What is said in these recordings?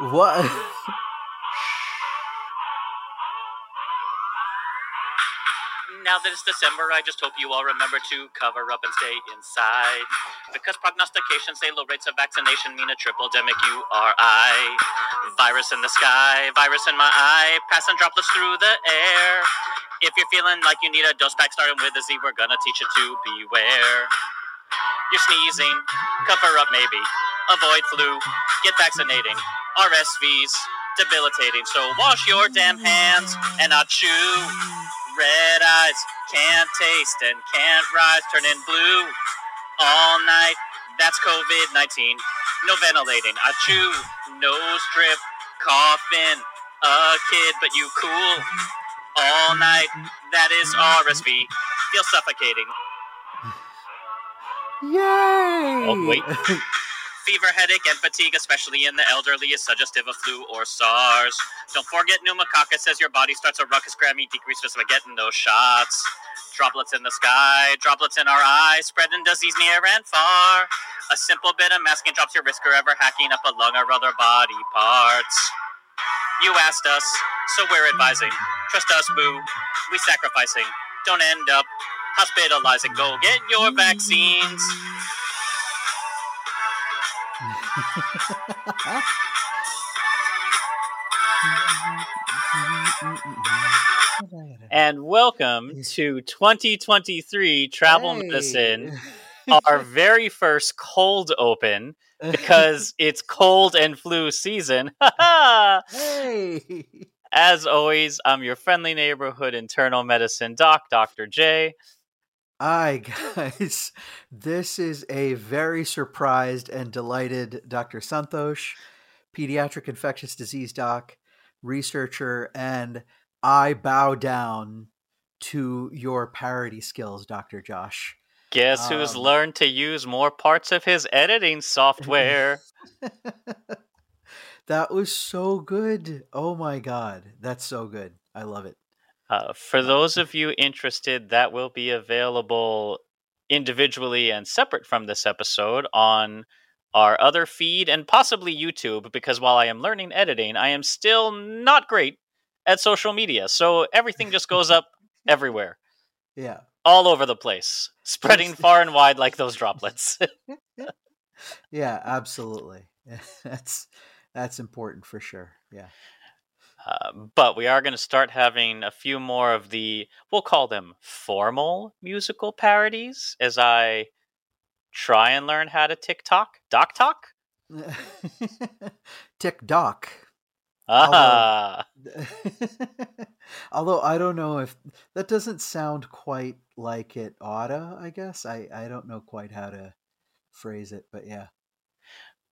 What? Now that it's December, I just hope you all remember to cover up and stay inside. Because prognostications say low rates of vaccination mean a triple demic URI. Virus in the sky, virus in my eye, passing droplets through the air. If you're feeling like you need a dose pack starting with a Z, we're gonna teach you to beware. You're sneezing, cover up maybe. Avoid flu, get vaccinating. RSV's debilitating, so wash your damn hands and not chew. Red eyes, can't taste and can't rise, turning blue all night. That's COVID 19. No ventilating, I chew, nose drip, coughing, a kid, but you cool all night. That is RSV. Feel suffocating. Yay! Oh, wait. Fever, headache, and fatigue, especially in the elderly, is suggestive of flu or SARS. Don't forget pneumococcus as your body starts a ruckus. Grammy decrease just by getting those shots. Droplets in the sky, droplets in our eyes, spreading disease near and far. A simple bit of masking drops your risk of ever hacking up a lung or other body parts. You asked us, so we're advising. Trust us, boo. We sacrificing. Don't end up hospitalizing. Go get your vaccines. And welcome to 2023 Travel Hey. Medicine, our very first cold open because it's cold and flu season. hey! As always, I'm your friendly neighborhood internal medicine doc, Dr. J. Hi, guys. This is a very surprised and delighted Dr. Santosh, pediatric infectious disease doc, researcher, and I bow down to your parody skills, Dr. Josh. Guess who's Um, learned to use more parts of his editing software? that was so good. Oh my God. That's so good. I love it. Uh, for those of you interested, that will be available individually and separate from this episode on our other feed and possibly YouTube, because while I am learning editing, I am still not great at social media. So everything just goes up everywhere, Yeah. all over the place, spreading far and wide like those droplets. Yeah, absolutely. That's that's important for sure. Yeah. Uh, but we are going to start having a few more of the, we'll call them formal musical parodies as I try and learn how to TikTok. Doc Talk? TikTok. Ah, Although I don't know if that doesn't sound quite like it oughta, I guess. I, I don't know quite how to phrase it, but yeah.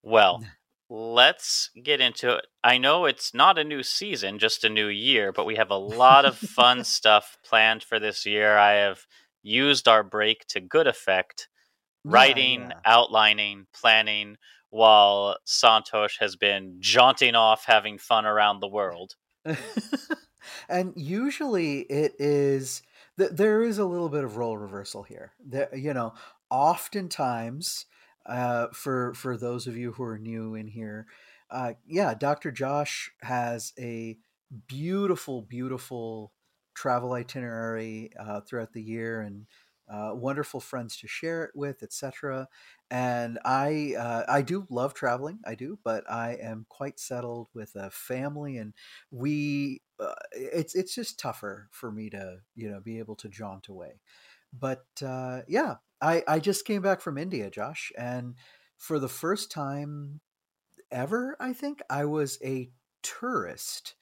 well, let's get into it. I know it's not a new season, just a new year, but we have a lot of fun stuff planned for this year. I have used our break to good effect, Yeah, writing, yeah. outlining, planning, while Santosh has been jaunting off having fun around the world. and usually it is th- there is a little bit of role reversal here. There, you know, oftentimes uh, for for those of you who are new in here, uh, yeah, Dr. Josh has a beautiful, beautiful travel itinerary uh, throughout the year and uh, wonderful friends to share it with, etc. And I uh, I do love traveling, I do, but I am quite settled with a family, and we uh, it's it's just tougher for me to you know be able to jaunt away. But uh, yeah, I I just came back from India, Josh, and for the first time ever, I think I was a tourist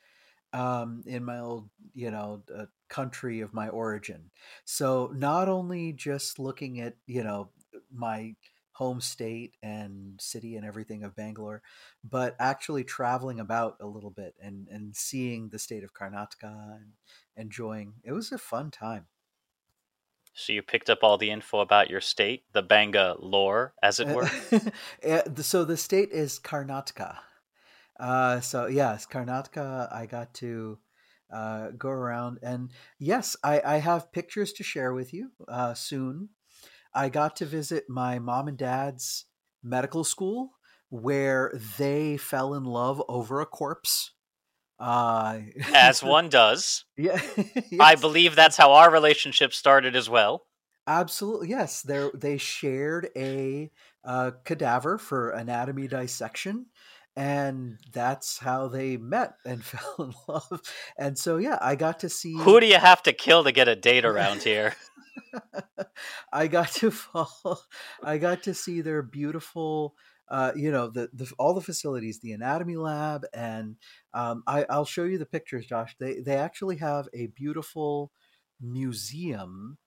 um, in my old, you know, uh, country of my origin. So not only just looking at, you know, my home state and city and everything of Bangalore, but actually traveling about a little bit and and seeing the state of Karnataka and enjoying. It was a fun time. So you picked up all the info about your state, the Banga lore, as it were. Uh, so the state is Karnataka. Uh, so yes, Karnataka. I got to uh, go around, and yes, I, I have pictures to share with you uh, soon. I got to visit my mom and dad's medical school, where they fell in love over a corpse. Uh, as one does. yeah, I believe that's how our relationship started as well. Absolutely, yes. They they shared a uh, cadaver for anatomy dissection, and that's how they met and fell in love. And so, yeah, I got to see. Who do you have to kill to get a date around here? I got to fall. I got to see their beautiful. Uh, you know the, the all the facilities, the anatomy lab, and um, I, I'll show you the pictures, Josh. They they actually have a beautiful museum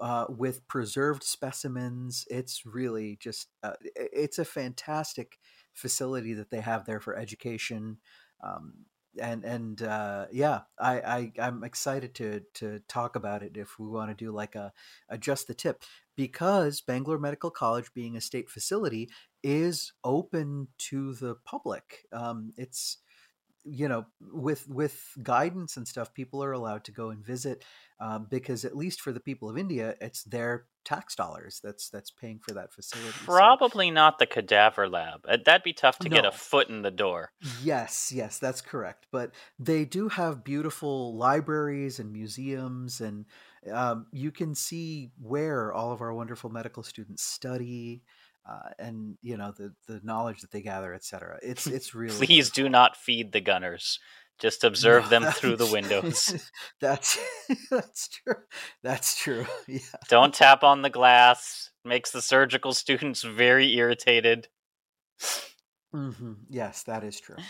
uh, with preserved specimens. It's really just uh, it's a fantastic facility that they have there for education. Um, and and uh, yeah, I, I I'm excited to to talk about it if we want to do like a, a just the tip because Bangalore Medical College being a state facility is open to the public. Um, it's you know with with guidance and stuff people are allowed to go and visit um, because at least for the people of india it's their tax dollars that's that's paying for that facility so Probably not the cadaver lab. Uh, That'd be tough to get a foot in the door. yes yes that's correct but they do have beautiful libraries and museums and um, you can see where all of our wonderful medical students study uh, and you know the the knowledge that they gather etc it's it's really Please wonderful. do not feed the gunners. Just observe No, them through the windows. that's that's true. That's true. Yeah. Don't tap on the glass. Makes the surgical students very irritated. hmm Yes, that is true.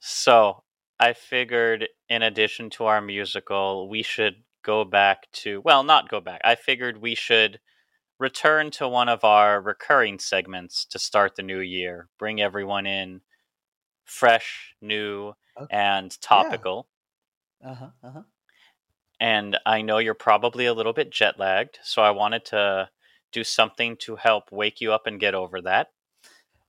So, I figured in addition to our musical, we should go back to, well, not go back. I figured we should return to one of our recurring segments to start the new year, bring everyone in fresh, new, Okay. and topical. Uh huh. Uh huh. And I know you're probably a little bit jet lagged, so I wanted to do something to help wake you up and get over that.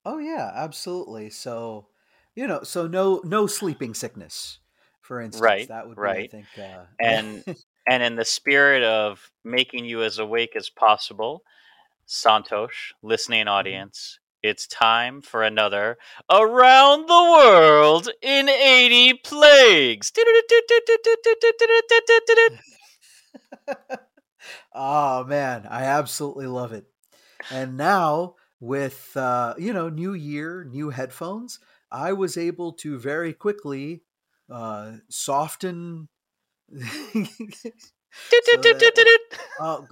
Oh yeah, absolutely. So, you know, so no no sleeping sickness, for instance. Right, That would be, I think. Uh, And and in the spirit of making you as awake as possible, Santosh, listening audience, it's time for another Around the World in 80 Plagues. oh man, I absolutely love it. And now with uh, you know new year, new headphones, I was able to very quickly uh, soften. So that, oh,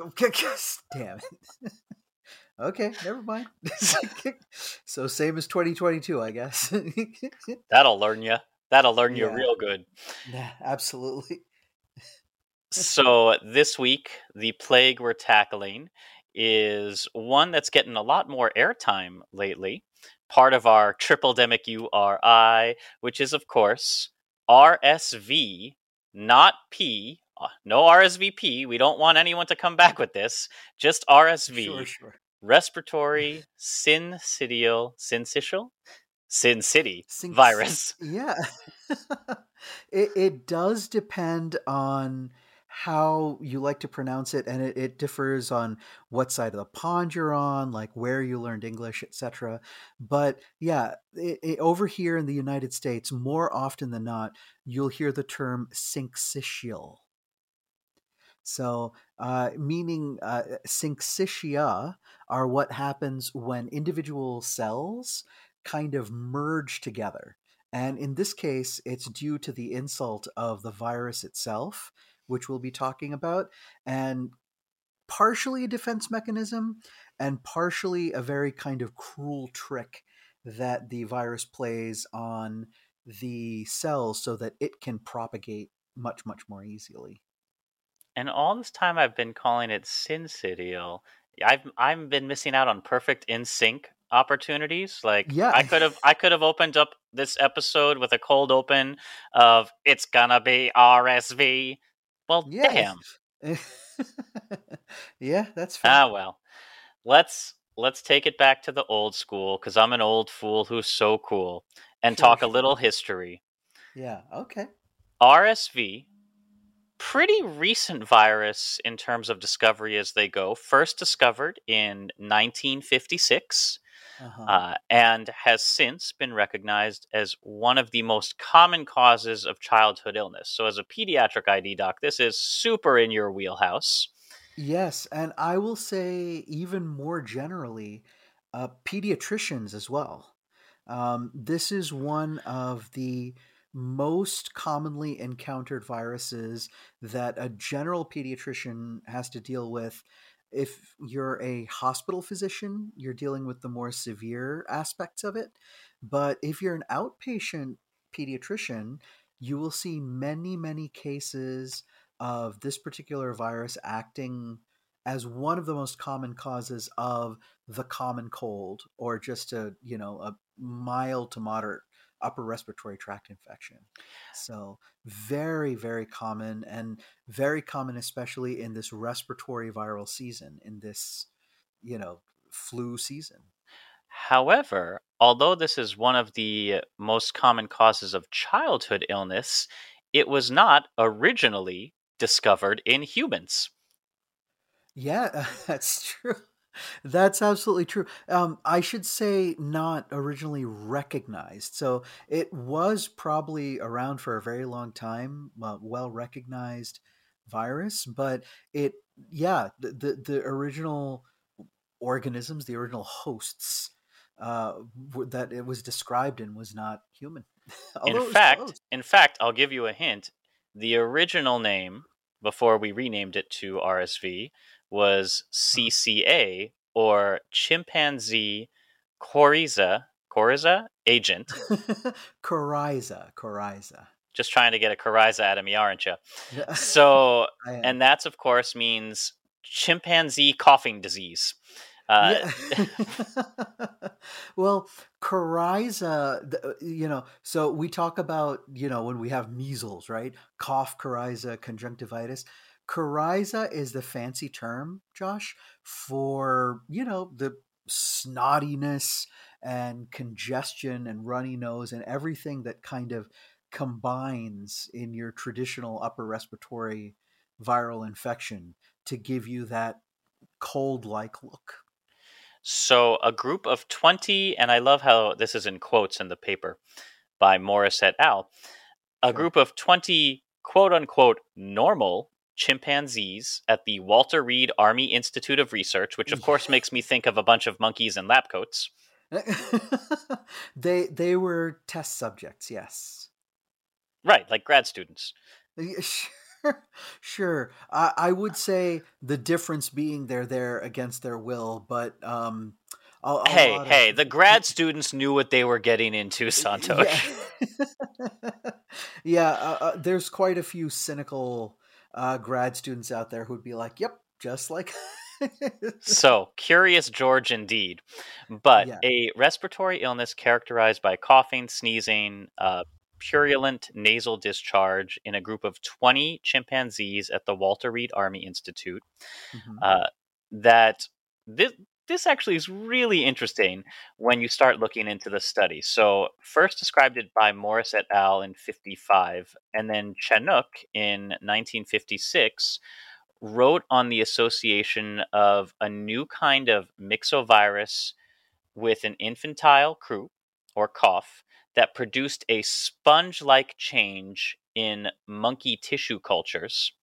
damn it. okay, never mind. So same as 2022, I guess. That'll learn you. That'll learn you Yeah. real good. yeah, absolutely. So this week, the plague we're tackling is one that's getting a lot more airtime lately. Part of our triple demic URI, which is of course RSV, not P. uh, No RSVP. We don't want anyone to come back with this. Just RSV. Sure, sure. Respiratory syncytial syncytial syncyty Sync- virus. Yeah. it, it does depend on how you like to pronounce it, and it, it differs on what side of the pond you're on, like where you learned English, etc. But yeah, it, it- over here in the United States, more often than not, you'll hear the term syncytial. So, uh, meaning uh, syncytia are what happens when individual cells kind of merge together. And in this case, it's due to the insult of the virus itself, which we'll be talking about, and partially a defense mechanism and partially a very kind of cruel trick that the virus plays on the cells so that it can propagate much, much more easily. And all this time I've been calling it syncytial. I've I've been missing out on perfect in sync opportunities. Like Yeah. I could have I could have opened up this episode with a cold open of it's gonna be RSV. Well, Yeah. damn. yeah, that's fair. Ah well. Let's let's take it back to the old school because I'm an old fool who's so cool and talk a little history. yeah, okay. RSV, pretty recent virus in terms of discovery as they go. First discovered in 1956 Uh-huh. uh, and has since been recognized as one of the most common causes of childhood illness. So, as a pediatric ID doc, this is super in your wheelhouse. Yes, and I will say even more generally, uh, pediatricians as well. Um, this is one of the most commonly encountered viruses that a general pediatrician has to deal with. If you're a hospital physician, you're dealing with the more severe aspects of it. But if you're an outpatient pediatrician, you will see many, many cases of this particular virus acting as one of the most common causes of the common cold or just a you know a mild to moderate upper respiratory tract infection so very very common and very common especially in this respiratory viral season in this you know flu season However, although this is one of the most common causes of childhood illness, it was not originally discovered in humans. Yeah, that's true. That's absolutely true. Um, I should say not originally recognized. So it was probably around for a very long time, uh, well recognized virus, but it, yeah, the, the, the original organisms, the original hosts uh, that it was described in was not human. In fact, close. in fact, I'll give you a hint. The original name before we renamed it to RSV was CCA or chimpanzee Coryza Coryza agent. Coryza Coryza. Just trying to get a Coryza out of me, aren't you? So, and that's of course means chimpanzee coughing disease. Uh, yeah. well, coryza, th- uh, you know, so we talk about, you know, when we have measles, right? Cough, coryza, conjunctivitis. Coryza is the fancy term, Josh, for, you know, the snottiness and congestion and runny nose and everything that kind of combines in your traditional upper respiratory viral infection to give you that cold like look. So, a group of 20, and I love how this is in quotes in the paper by Morris et al. A group of 20 quote unquote normal chimpanzees at the Walter Reed Army Institute of Research, which of course makes me think of a bunch of monkeys in lab coats. they they were test subjects, yes. Right, like grad students. Sure, sure. I, I would say the difference being they're there against their will, but um, a, a hey, hey, of, the grad students knew what they were getting into, Santosh. Yeah, yeah uh, uh, there's quite a few cynical uh, grad students out there who'd be like, "Yep, just like." so, curious George indeed. But Yeah. a respiratory illness characterized by coughing, sneezing, uh, purulent nasal discharge in a group of 20 chimpanzees at the Walter Reed Army Institute. Mhm. Uh, that this, this actually is really interesting when you start looking into the study. So, first described it by Morris et al. in 55, and then Chanock in 1956 wrote on the association of a new kind of myxovirus with an infantile croup or cough that produced a sponge like change in monkey tissue cultures.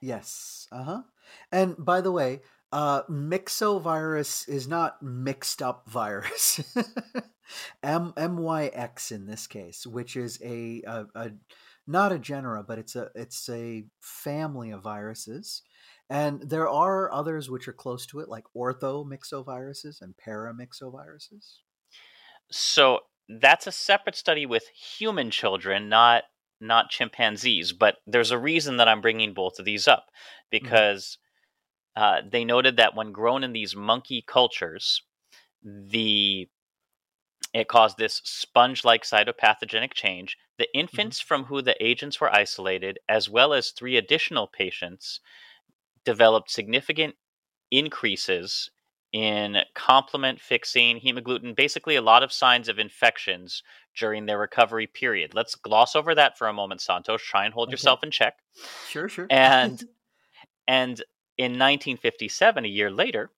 Yes. Uh huh. And by the way, uh, myxovirus is not mixed up virus. M MYX in this case, which is a, a, a not a genera, but it's a it's a family of viruses. And there are others which are close to it, like orthomyxoviruses and paramyxoviruses. So that's a separate study with human children, not not chimpanzees. But there's a reason that I'm bringing both of these up because uh, they noted that when grown in these monkey cultures, the it caused this sponge-like cytopathogenic change. The infants from who the agents were isolated, as well as three additional patients, developed significant increases in complement fixing, hemagglutinin, basically a lot of signs of infections during their recovery period. Let's gloss over that for a moment, Santos. Try and hold Okay. yourself in check. Sure, sure. And and in 1957, a year later,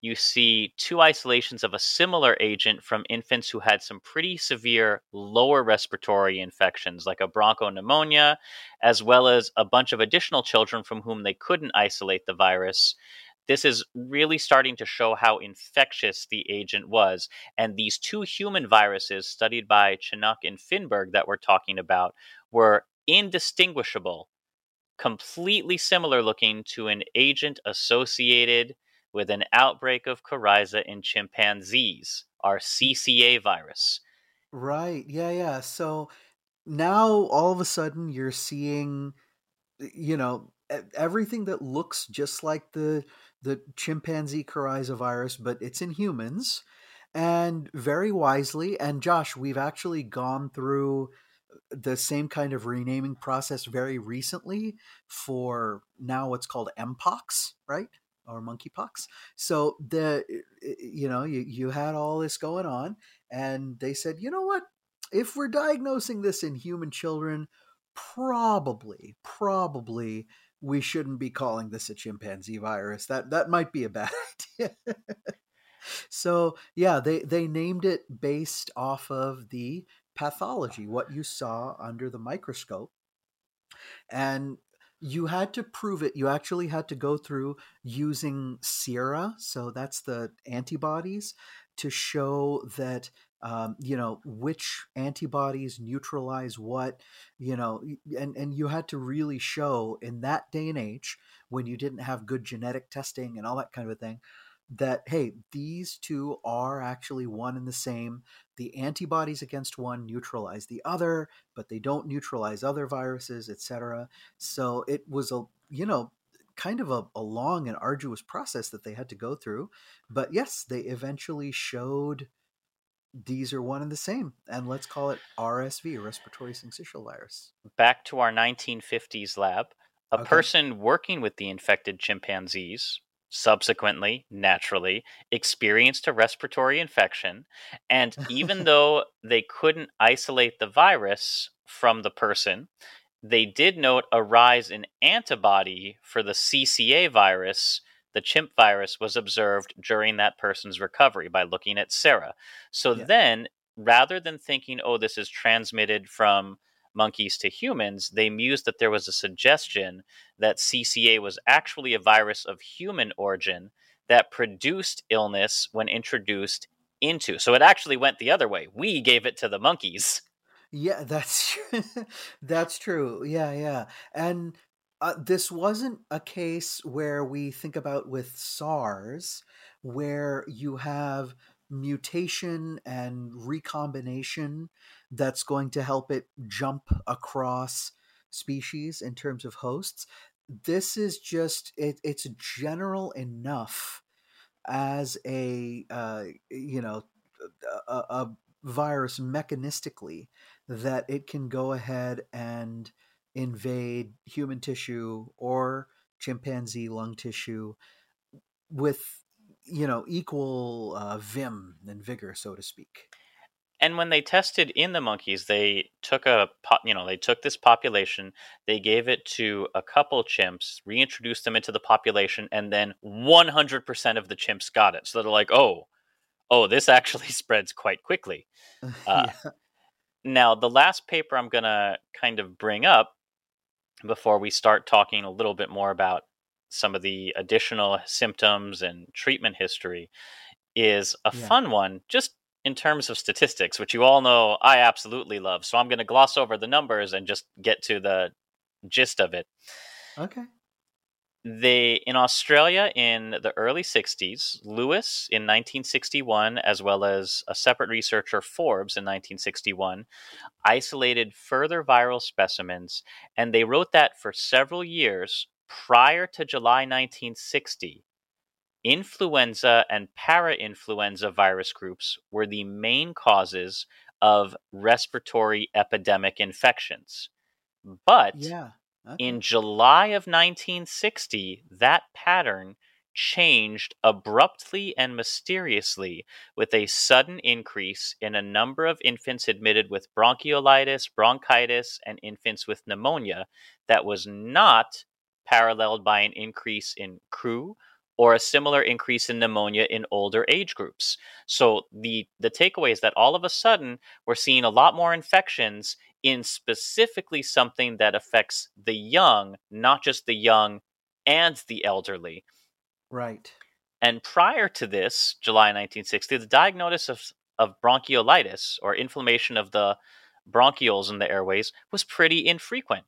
you see two isolations of a similar agent from infants who had some pretty severe lower respiratory infections, like a bronchopneumonia, as well as a bunch of additional children from whom they couldn't isolate the virus. This is really starting to show how infectious the agent was. And these two human viruses studied by Chanock and Finberg that we're talking about were indistinguishable completely similar looking to an agent associated with an outbreak of coryza in chimpanzees, our CCA virus. Right. Yeah, yeah. So now all of a sudden you're seeing you know everything that looks just like the the chimpanzee coryza virus but it's in humans and very wisely and Josh we've actually gone through the same kind of renaming process very recently for now what's called mpox right or monkeypox. So the you know you, you had all this going on and they said you know what? If we're diagnosing this in human children probably probably we shouldn't be calling this a chimpanzee virus. That that might be a bad idea. So yeah they they named it based off of the pathology what you saw under the microscope and you had to prove it you actually had to go through using sera so that's the antibodies to show that um, you know which antibodies neutralize what you know and and you had to really show in that day and age when you didn't have good genetic testing and all that kind of a thing that hey these two are actually one and the same. The antibodies against one neutralize the other but they don't neutralize other viruses etc so it was a you know kind of a, a long and arduous process that they had to go through but yes they eventually showed these are one and the same and let's call it rsv respiratory syncytial virus. Back to our 1950s lab, a Okay. person working with the infected chimpanzees subsequently, naturally, experienced a respiratory infection. And even though they couldn't isolate the virus from the person, they did note a rise in antibody for the CCA virus. The chimp virus was observed during that person's recovery by looking at sera. So Yeah. then, rather than thinking, oh, this is transmitted from monkeys to humans, they mused that there was a suggestion that CCA was actually a virus of human origin that produced illness when introduced into. So it actually went the other way. We gave it to the monkeys. Yeah, that's true. that's true. Yeah, yeah. And uh, this wasn't a case where we think about with SARS, where you have mutation and recombination that's going to help it jump across species in terms of hosts. This is just it, it's general enough as a uh, you know a, a virus mechanistically that it can go ahead and invade human tissue or chimpanzee lung tissue with you know equal uh, vim and vigor so to speak and when they tested in the monkeys they took a you know they took this population they gave it to a couple chimps reintroduced them into the population and then 100% of the chimps got it so they're like oh oh this actually spreads quite quickly uh, yeah. now the last paper i'm going to kind of bring up before we start talking a little bit more about some of the additional symptoms and treatment history is a yeah. fun one just in terms of statistics which you all know I absolutely love so I'm going to gloss over the numbers and just get to the gist of it. Okay. They in Australia in the early 60s, Lewis in 1961 as well as a separate researcher Forbes in 1961 isolated further viral specimens and they wrote that for several years prior to July 1960, influenza and parainfluenza virus groups were the main causes of respiratory epidemic infections. But yeah. okay. in July of 1960, that pattern changed abruptly and mysteriously with a sudden increase in a number of infants admitted with bronchiolitis, bronchitis, and infants with pneumonia that was not paralleled by an increase in croup or a similar increase in pneumonia in older age groups. So the the takeaway is that all of a sudden we're seeing a lot more infections in specifically something that affects the young, not just the young and the elderly. Right. And prior to this, July 1960, the diagnosis of, of bronchiolitis or inflammation of the bronchioles in the airways was pretty infrequent.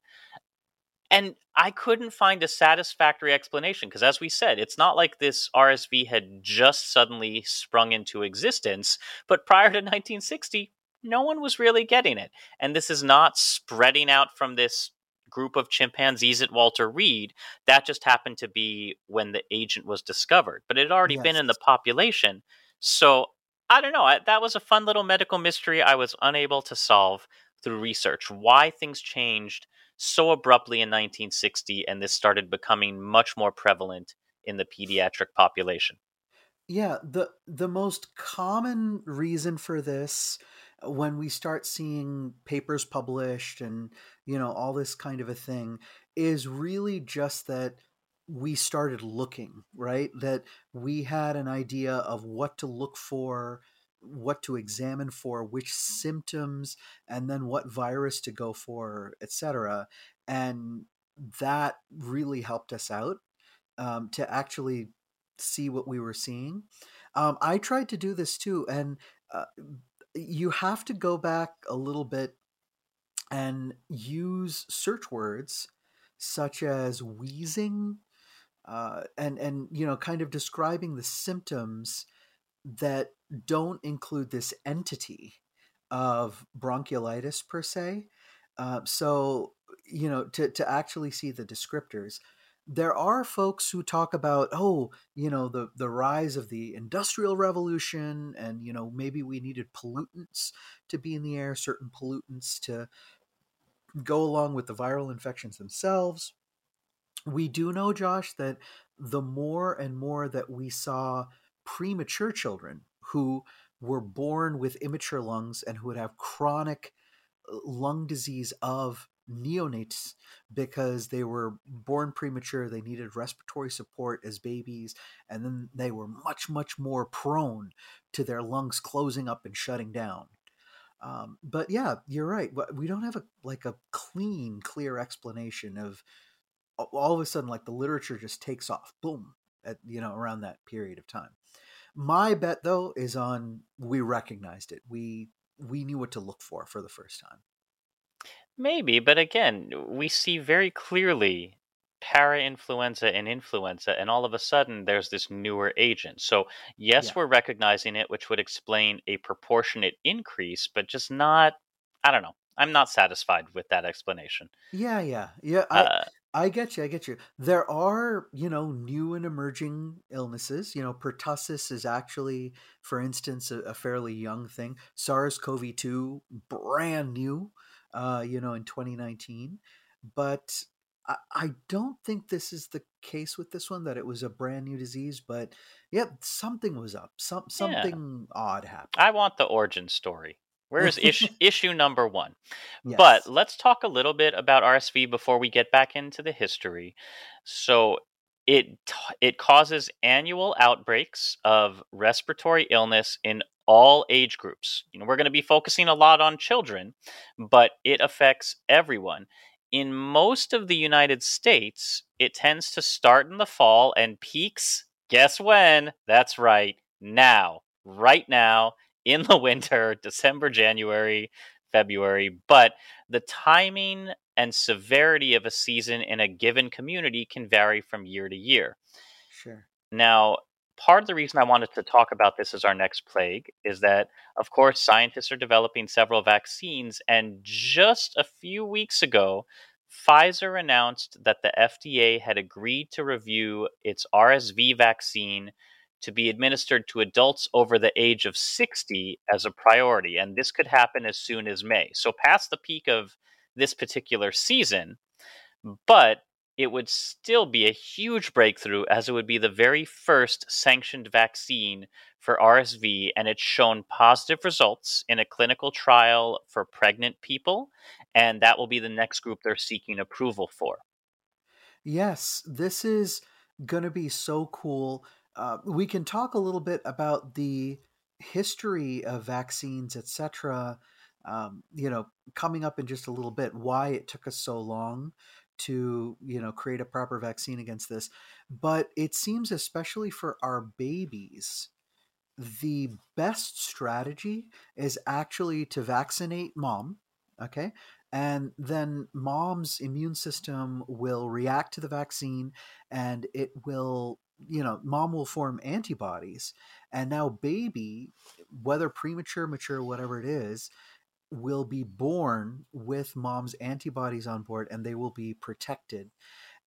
And I couldn't find a satisfactory explanation because, as we said, it's not like this RSV had just suddenly sprung into existence, but prior to 1960, no one was really getting it. And this is not spreading out from this group of chimpanzees at Walter Reed. That just happened to be when the agent was discovered, but it had already yes. been in the population. So I don't know. I, that was a fun little medical mystery I was unable to solve through research. Why things changed so abruptly in 1960, and this started becoming much more prevalent in the pediatric population. Yeah, the the most common reason for this uh, when we start seeing papers published and you know all this kind of a thing is really just that we started looking, right? That we had an idea of what to look for what to examine for, which symptoms, and then what virus to go for, etc. And that really helped us out um, to actually see what we were seeing. Um, I tried to do this too, and uh, you have to go back a little bit and use search words such as wheezing uh, and and you know kind of describing the symptoms that don't include this entity of bronchiolitis per se. Uh, so, you know, to, to actually see the descriptors, there are folks who talk about, oh, you know, the, the rise of the industrial revolution, and, you know, maybe we needed pollutants to be in the air, certain pollutants to go along with the viral infections themselves. We do know, Josh, that the more and more that we saw premature children who were born with immature lungs and who would have chronic uh, lung disease of neonates because they were born premature they needed respiratory support as babies and then they were much much more prone to their lungs closing up and shutting down. Um, but yeah you're right we don't have a like a clean clear explanation of all of a sudden like the literature just takes off boom at you know around that period of time my bet though is on we recognized it. We we knew what to look for for the first time. Maybe, but again, we see very clearly para-influenza and influenza and all of a sudden there's this newer agent so yes Yeah. we're recognizing it which would explain a proportionate increase but just not i don't know i'm not satisfied with that explanation Yeah, yeah, yeah. I uh, I get you. I get you. There are, you know, new and emerging illnesses. You know, pertussis is actually, for instance, a, a fairly young thing. SARS-CoV-2, brand new, uh, you know, in 2019. But I, I don't think this is the case with this one, that it was a brand new disease. But yeah, something was up. Some yeah something odd happened. i want the origin story where's issue issue number one But let's talk a little bit about RSV before we get back into the history. So it it causes annual outbreaks of respiratory illness in all age groups. You know, we're going to be focusing a lot on children, but it affects everyone. In most of the United States, it tends to start in the fall and peaks. Guess when? That's right, now, right now, in the winter, December, January, February. But the timing and severity of a season in a given community can vary from year to year. Sure. Now, part of the reason I wanted to talk about this as our next plague is that, of course, scientists are developing several vaccines, and just a few weeks ago, Pfizer announced that the FDA had agreed to review its RSV vaccine to be administered to adults over the age of 60 as a priority, and this could happen as soon as May. So, past the peak of this particular season, but it would still be a huge breakthrough as it would be the very first sanctioned vaccine for RSV, and it's shown positive results in a clinical trial for pregnant people, and that will be the next group they're seeking approval for. Yes, this is going to be so cool. Uh, we can talk a little bit about the history of vaccines, etc. Um, you know, coming up in just a little bit, why it took us so long to, you know, create a proper vaccine against this. But it seems, especially for our babies, the best strategy is actually to vaccinate mom, okay? And then mom's immune system will react to the vaccine and it will, you know, mom will form antibodies. And now, baby, whether premature, mature, whatever it is, will be born with mom's antibodies on board and they will be protected.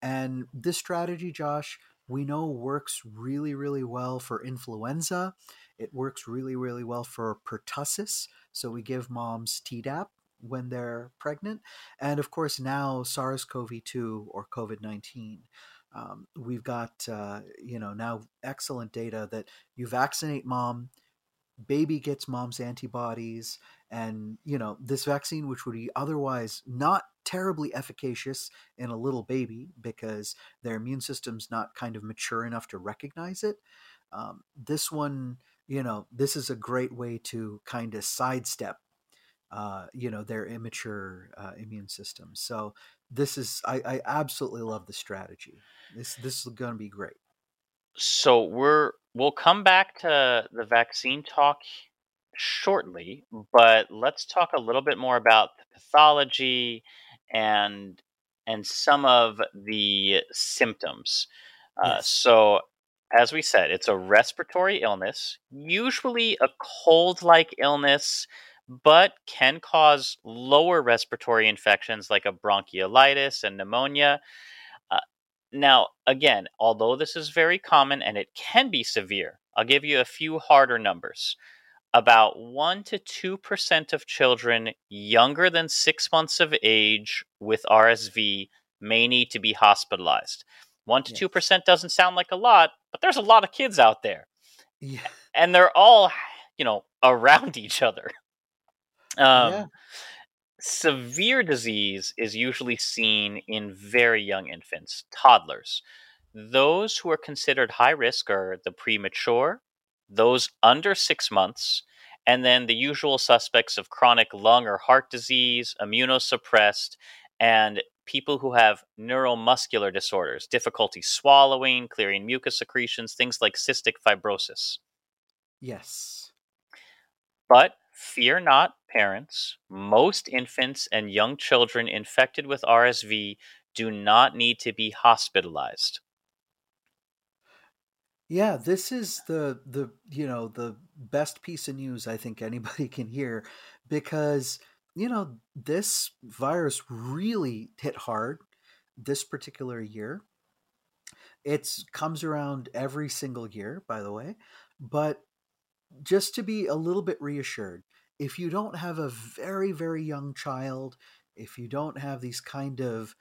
And this strategy, Josh, we know works really, really well for influenza. It works really, really well for pertussis. So we give moms Tdap when they're pregnant. And of course, now SARS CoV 2 or COVID 19. Um, we've got, uh, you know, now excellent data that you vaccinate mom, baby gets mom's antibodies, and, you know, this vaccine, which would be otherwise not terribly efficacious in a little baby because their immune system's not kind of mature enough to recognize it. Um, this one, you know, this is a great way to kind of sidestep uh, you know their immature uh, immune system. So this is I, I absolutely love the strategy. This this is going to be great. So we're we'll come back to the vaccine talk shortly, but let's talk a little bit more about the pathology and and some of the symptoms. Uh, so as we said, it's a respiratory illness, usually a cold-like illness, but can cause lower respiratory infections like a bronchiolitis and pneumonia. Uh, now, again, although this is very common and it can be severe, I'll give you a few harder numbers. About 1 to 2% of children younger than six months of age with RSV may need to be hospitalized. 1 to Yes. 2% doesn't sound like a lot, but there's a lot of kids out there. Yeah. And they're all, you know, around each other. Um, Yeah. Severe disease is usually seen in very young infants, toddlers. Those who are considered high risk are the premature, those under six months, and then the usual suspects of chronic lung or heart disease, immunosuppressed, and people who have neuromuscular disorders, difficulty swallowing, clearing mucus secretions, things like cystic fibrosis. Yes. But fear not, parents. Most infants and young children infected with RSV do not need to be hospitalized. Yeah, this is the the you know the best piece of news I think anybody can hear because you know this virus really hit hard this particular year. It comes around every single year, by the way, but just to be a little bit reassured, if you don't have a very very young child, if you don't have these kind of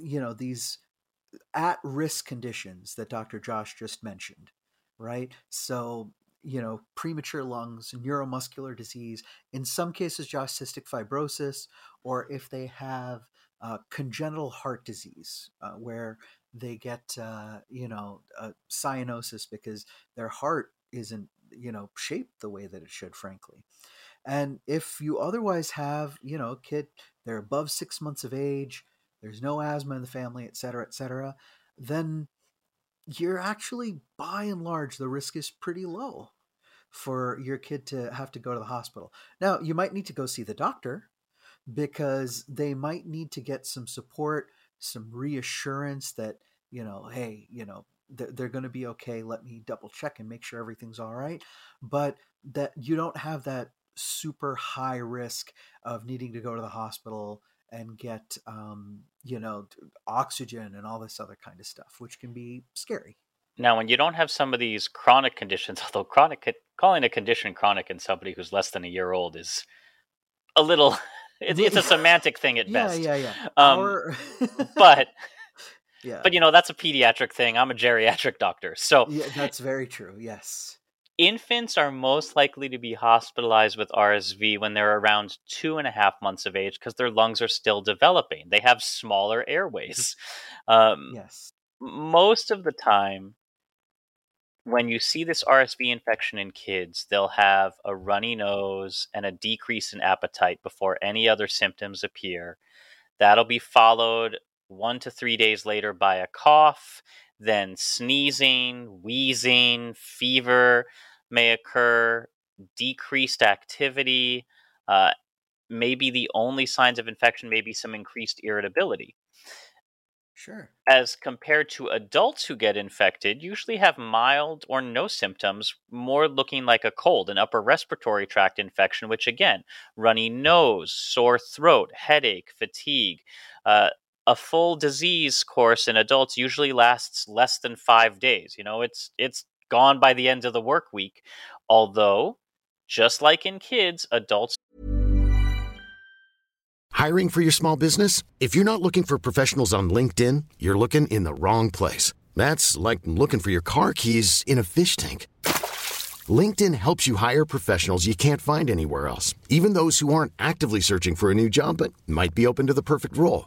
you know these at risk conditions that Dr. Josh just mentioned, right? So, you know, premature lungs, neuromuscular disease, in some cases, Josh, cystic fibrosis, or if they have uh, congenital heart disease, uh, where they get, uh, you know, cyanosis because their heart isn't, you know, shaped the way that it should, frankly. And if you otherwise have, you know, kid, they're above six months of age, there's no asthma in the family, et cetera, et cetera, then you're actually, by and large, the risk is pretty low for your kid to have to go to the hospital. Now, you might need to go see the doctor because they might need to get some support, some reassurance that, you know, hey, you know, they're going to be okay. Let me double check and make sure everything's all right. But that you don't have that super high risk of needing to go to the hospital and get um, you know oxygen and all this other kind of stuff, which can be scary. Now, when you don't have some of these chronic conditions, although chronic calling a condition chronic in somebody who's less than a year old is a little it's, it's a semantic thing at yeah, best. Yeah, yeah, um, Our... but yeah, but you know that's a pediatric thing. I'm a geriatric doctor, so yeah, that's very true. Yes, infants are most likely to be hospitalized with RSV when they're around two and a half months of age because their lungs are still developing. They have smaller airways. Um, yes. Most of the time, when you see this RSV infection in kids, they'll have a runny nose and a decrease in appetite before any other symptoms appear. That'll be followed one to three days later by a cough then sneezing, wheezing, fever may occur, decreased activity, uh, maybe the only signs of infection may be some increased irritability. Sure. As compared to adults who get infected, usually have mild or no symptoms, more looking like a cold, an upper respiratory tract infection, which again, runny nose, sore throat, headache, fatigue, uh, a full disease course in adults usually lasts less than five days. You know, it's it's gone by the end of the work week. Although, just like in kids, adults. Hiring for your small business? If you're not looking for professionals on LinkedIn, you're looking in the wrong place. That's like looking for your car keys in a fish tank. LinkedIn helps you hire professionals you can't find anywhere else, even those who aren't actively searching for a new job but might be open to the perfect role.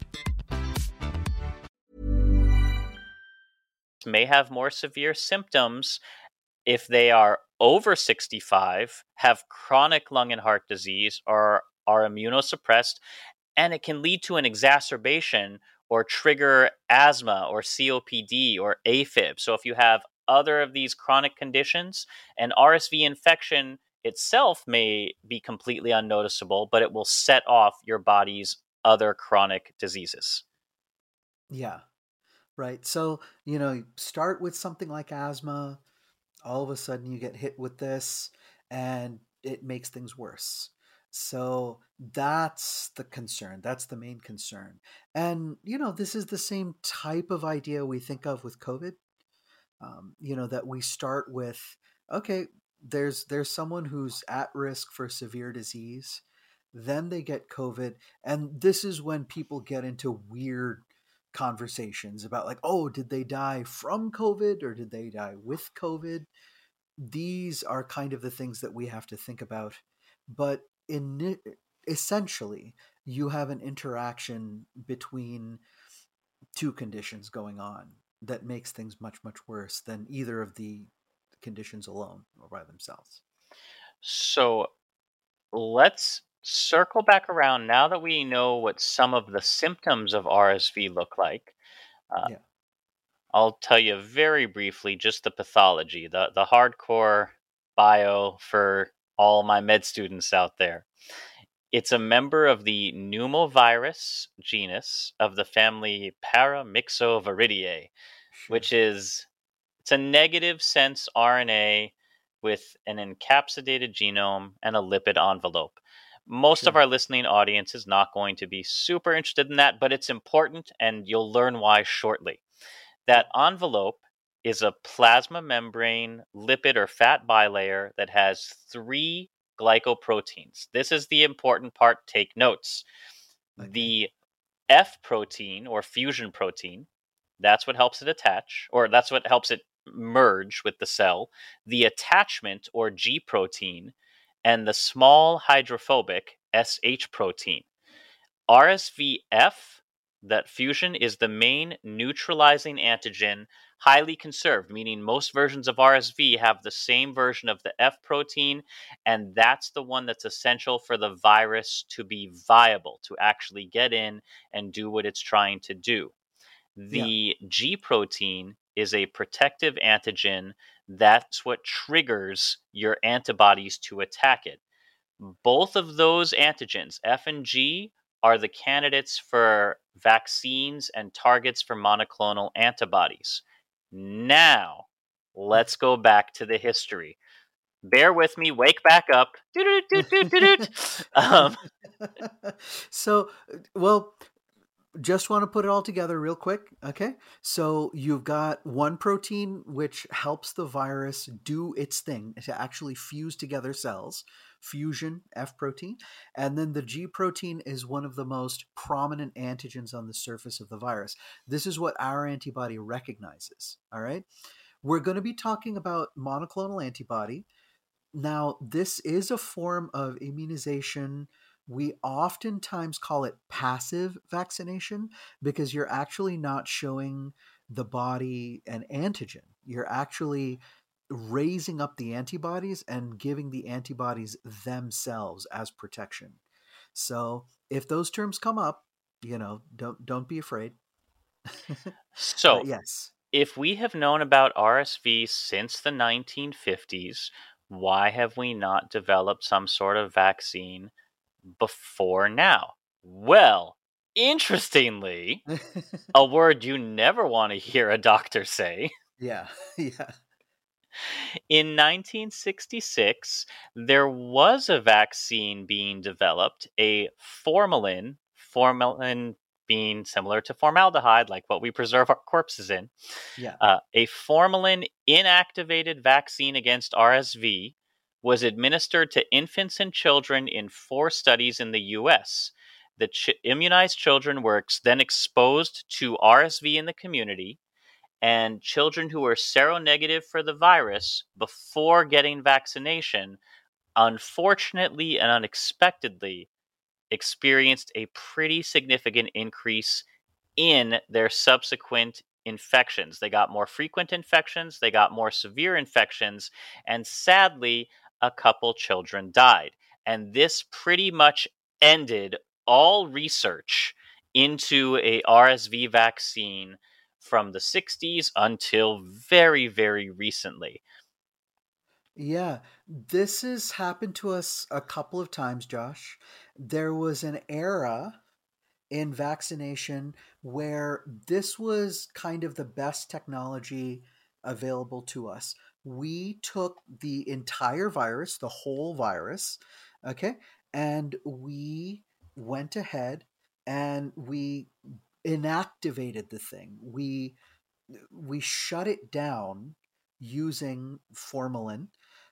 May have more severe symptoms if they are over 65, have chronic lung and heart disease, or are immunosuppressed, and it can lead to an exacerbation or trigger asthma or COPD or AFib. So if you have other of these chronic conditions, an RSV infection itself may be completely unnoticeable, but it will set off your body's other chronic diseases. Yeah. Right. So, you know, start with something like asthma, all of a sudden you get hit with this and it makes things worse. So that's the concern. That's the main concern. And, you know, this is the same type of idea we think of with COVID. Um, you know, that we start with, okay, there's there's someone who's at risk for severe disease. Then they get COVID. And this is when people get into weird conversations about like oh did they die from covid or did they die with covid? These are kind of the things that we have to think about but in essentially you have an interaction between two conditions going on that makes things much much worse than either of the conditions alone or by themselves. So let's circle back around now that we know what some of the symptoms of RSV look like. Uh, yeah. I'll tell you very briefly just the pathology, the, the hardcore bio for all my med students out there. It's a member of the pneumovirus genus of the family Paramyxoviridae, sure. which is it's a negative sense RNA with an encapsulated genome and a lipid envelope. Most sure. of our listening audience is not going to be super interested in that, but it's important and you'll learn why shortly. That envelope is a plasma membrane lipid or fat bilayer that has three glycoproteins. This is the important part. Take notes. The F protein or fusion protein, that's what helps it attach, or that's what helps it merge with the cell. The attachment or G protein and the small hydrophobic SH protein. RSVF, that fusion, is the main neutralizing antigen, highly conserved, meaning most versions of RSV have the same version of the F protein, and that's the one that's essential for the virus to be viable, to actually get in and do what it's trying to do. The yeah. G protein is a protective antigen that's what triggers your antibodies to attack it. Both of those antigens, F and G, are the candidates for vaccines and targets for monoclonal antibodies. Now, let's go back to the history. Bear with me, wake back up. um, so, well, just want to put it all together real quick. Okay. So you've got one protein which helps the virus do its thing to actually fuse together cells, fusion, F protein. And then the G protein is one of the most prominent antigens on the surface of the virus. This is what our antibody recognizes. All right. We're going to be talking about monoclonal antibody. Now, this is a form of immunization we oftentimes call it passive vaccination because you're actually not showing the body an antigen. You're actually raising up the antibodies and giving the antibodies themselves as protection. So if those terms come up, you know, don't don't be afraid. so yes. If we have known about RSV since the 1950s, why have we not developed some sort of vaccine before now? Well, interestingly, a word you never want to hear a doctor say. Yeah, yeah. In 1966, there was a vaccine being developed, a formalin, formalin being similar to formaldehyde, like what we preserve our corpses in. Yeah. Uh, a formalin inactivated vaccine against RSV was administered to infants and children in four studies in the US. The ch- immunized children were then exposed to RSV in the community, and children who were seronegative for the virus before getting vaccination, unfortunately and unexpectedly, experienced a pretty significant increase in their subsequent infections. They got more frequent infections, they got more severe infections, and sadly, a couple children died. And this pretty much ended all research into a RSV vaccine from the 60s until very, very recently. Yeah, this has happened to us a couple of times, Josh. There was an era in vaccination where this was kind of the best technology available to us we took the entire virus, the whole virus, okay, and we went ahead and we inactivated the thing. We we shut it down using formalin.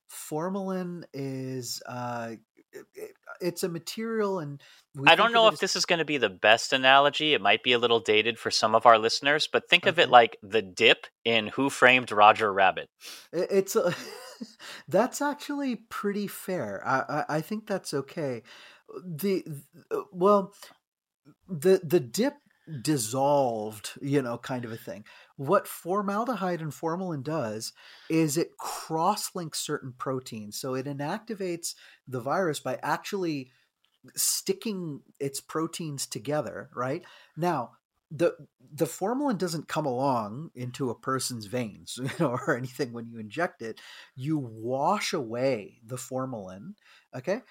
Formalin is uh, it, it's a material and I don't know if as... this is going to be the best analogy. It might be a little dated for some of our listeners, but think okay. of it like the dip in Who Framed Roger Rabbit. It's a, that's actually pretty fair. I, I, I think that's okay. The uh, well, the the dip dissolved, you know, kind of a thing. What formaldehyde and formalin does is it cross links certain proteins. So it inactivates the virus by actually sticking its proteins together, right? Now, the the formalin doesn't come along into a person's veins you know, or anything when you inject it. You wash away the formalin, okay?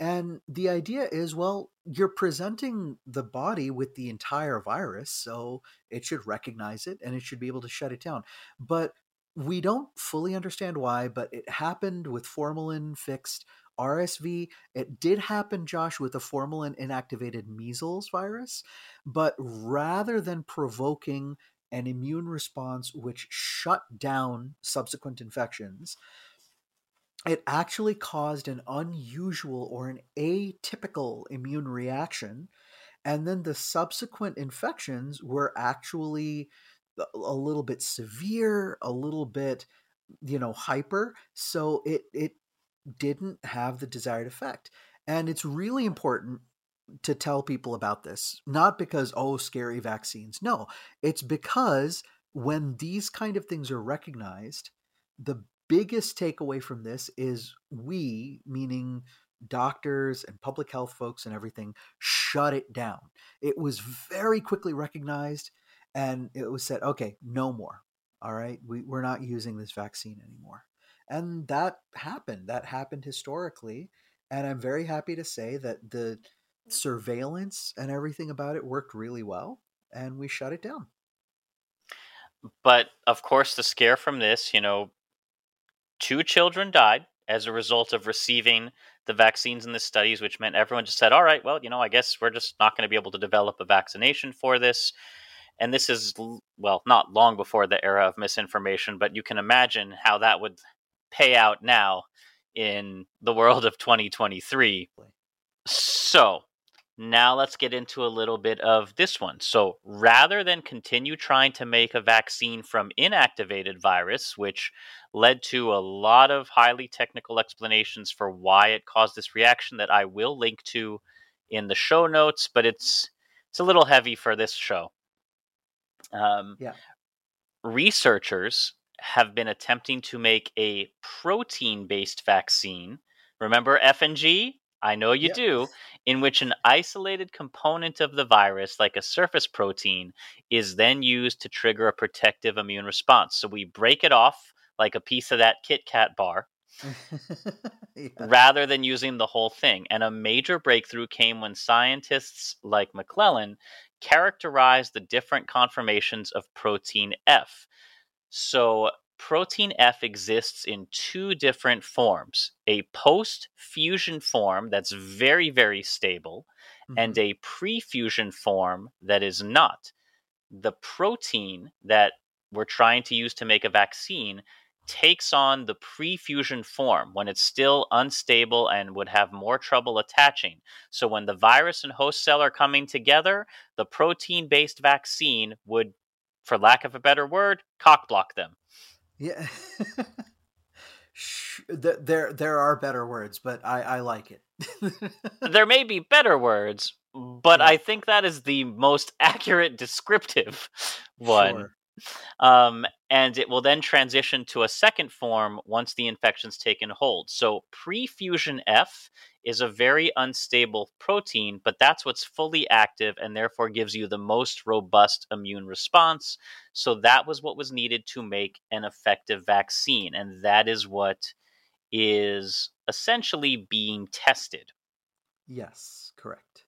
And the idea is well, you're presenting the body with the entire virus, so it should recognize it and it should be able to shut it down. But we don't fully understand why, but it happened with formalin fixed RSV. It did happen, Josh, with the formalin inactivated measles virus, but rather than provoking an immune response which shut down subsequent infections, it actually caused an unusual or an atypical immune reaction. And then the subsequent infections were actually a little bit severe, a little bit, you know, hyper. So it, it didn't have the desired effect. And it's really important to tell people about this, not because, oh, scary vaccines. No, it's because when these kind of things are recognized, the biggest takeaway from this is we, meaning doctors and public health folks and everything, shut it down. It was very quickly recognized and it was said, okay, no more. All right, we, we're not using this vaccine anymore. And that happened. That happened historically. And I'm very happy to say that the mm-hmm. surveillance and everything about it worked really well and we shut it down. But of course, the scare from this, you know, two children died as a result of receiving the vaccines in the studies, which meant everyone just said, all right, well, you know, I guess we're just not going to be able to develop a vaccination for this. And this is, well, not long before the era of misinformation, but you can imagine how that would pay out now in the world of 2023. So, now let's get into a little bit of this one. So, rather than continue trying to make a vaccine from inactivated virus, which led to a lot of highly technical explanations for why it caused this reaction that I will link to in the show notes, but it's it's a little heavy for this show. Um, yeah. Researchers have been attempting to make a protein-based vaccine. Remember F and G? I know you yep. do, in which an isolated component of the virus, like a surface protein, is then used to trigger a protective immune response. So we break it off like a piece of that Kit Kat bar. yeah. Rather than using the whole thing. And a major breakthrough came when scientists like McLellan characterized the different conformations of protein F. So, protein F exists in two different forms a post fusion form that's very, very stable, mm-hmm. and a pre fusion form that is not. The protein that we're trying to use to make a vaccine takes on the pre-fusion form when it's still unstable and would have more trouble attaching. So when the virus and host cell are coming together, the protein-based vaccine would for lack of a better word, cockblock them. Yeah. there there are better words, but I, I like it. there may be better words, but yeah. I think that is the most accurate descriptive one. Sure. Um, and it will then transition to a second form once the infection's taken hold. So prefusion F is a very unstable protein, but that's what's fully active and therefore gives you the most robust immune response. So that was what was needed to make an effective vaccine. And that is what is essentially being tested. Yes, correct.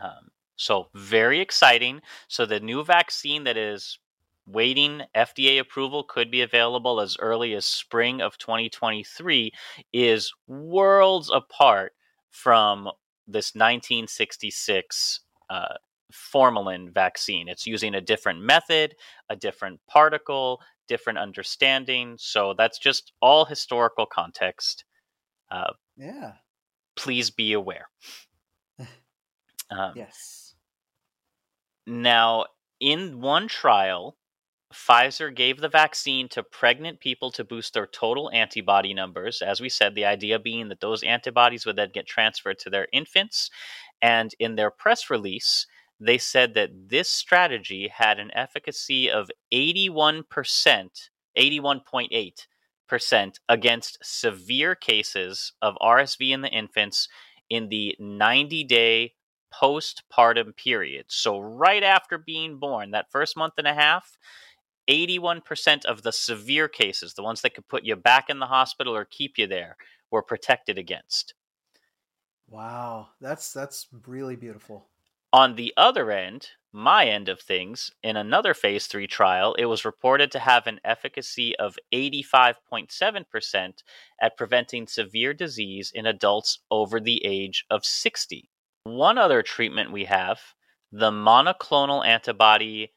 Um, so very exciting. So the new vaccine that is waiting FDA approval could be available as early as spring of 2023 is worlds apart from this 1966 uh, formalin vaccine. It's using a different method, a different particle, different understanding. So that's just all historical context. Uh, yeah. please be aware. Um, yes. Now, in one trial, Pfizer gave the vaccine to pregnant people to boost their total antibody numbers. As we said, the idea being that those antibodies would then get transferred to their infants. And in their press release, they said that this strategy had an efficacy of 81%, 81.8% against severe cases of RSV in the infants in the 90 day postpartum period. So, right after being born, that first month and a half, 81% of the severe cases, the ones that could put you back in the hospital or keep you there, were protected against. Wow, that's that's really beautiful. On the other end, my end of things, in another phase 3 trial, it was reported to have an efficacy of 85.7% at preventing severe disease in adults over the age of 60. One other treatment we have, the monoclonal antibody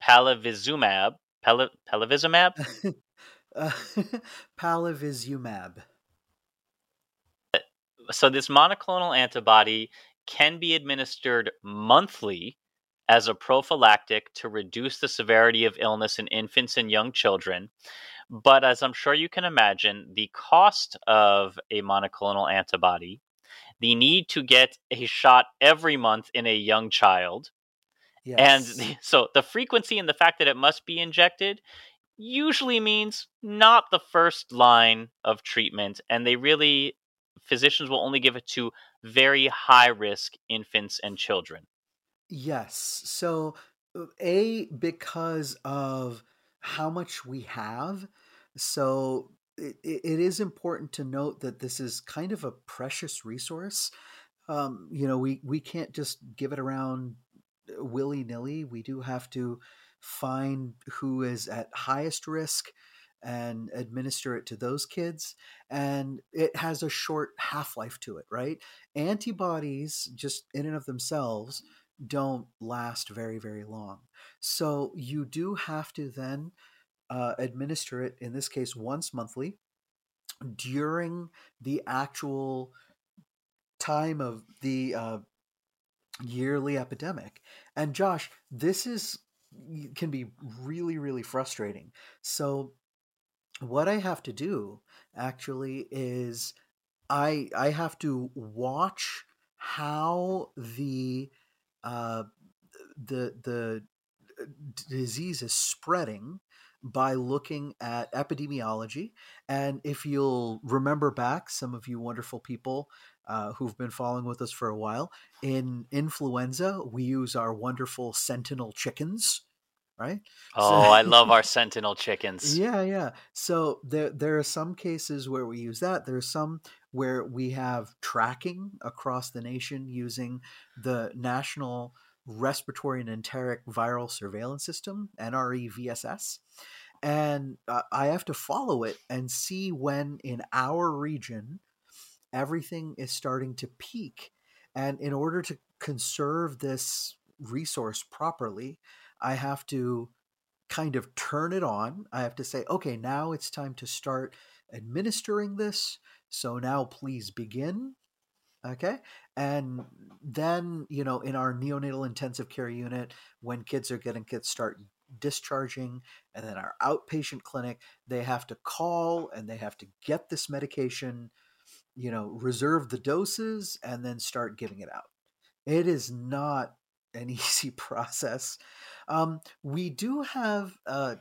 palivizumab, pali- palivizumab, uh, palivizumab. so this monoclonal antibody can be administered monthly as a prophylactic to reduce the severity of illness in infants and young children. But as I'm sure you can imagine, the cost of a monoclonal antibody, the need to get a shot every month in a young child, Yes. and so the frequency and the fact that it must be injected usually means not the first line of treatment. And they really, physicians will only give it to very high risk infants and children. Yes. So, uh, A, because of how much we have, so it, it is important to note that this is kind of a precious resource. Um, you know, we, we can't just give it around willy nilly. We do have to find who is at highest risk and administer it to those kids. And it has a short half life to it, right? Antibodies, just in and of themselves, don't last very, very long. So you do have to then uh, administer it, in this case, once monthly during the actual time of the uh, yearly epidemic. And Josh, this is can be really, really frustrating. So what I have to do actually is I I have to watch how the uh, the the uh, disease is spreading by looking at epidemiology. And if you'll remember back, some of you wonderful people uh, who've been following with us for a while, in influenza, we use our wonderful sentinel chickens, right? Oh, So- I love our sentinel chickens. yeah, yeah. So there there are some cases where we use that. There are some where we have tracking across the nation using the National Respiratory and Enteric Viral Surveillance System, NREVSS. And uh, I have to follow it and see when in our region everything is starting to peak. And in order to conserve this resource properly, I have to kind of turn it on. I have to say, okay, now it's time to start administering this. So now please begin. Okay. And then, you know, in our neonatal intensive care unit, when kids are getting kids start discharging, and then our outpatient clinic, they have to call and they have to get this medication, you know, reserve the doses and then start giving it out. It is not an easy process. Um, we do have uh,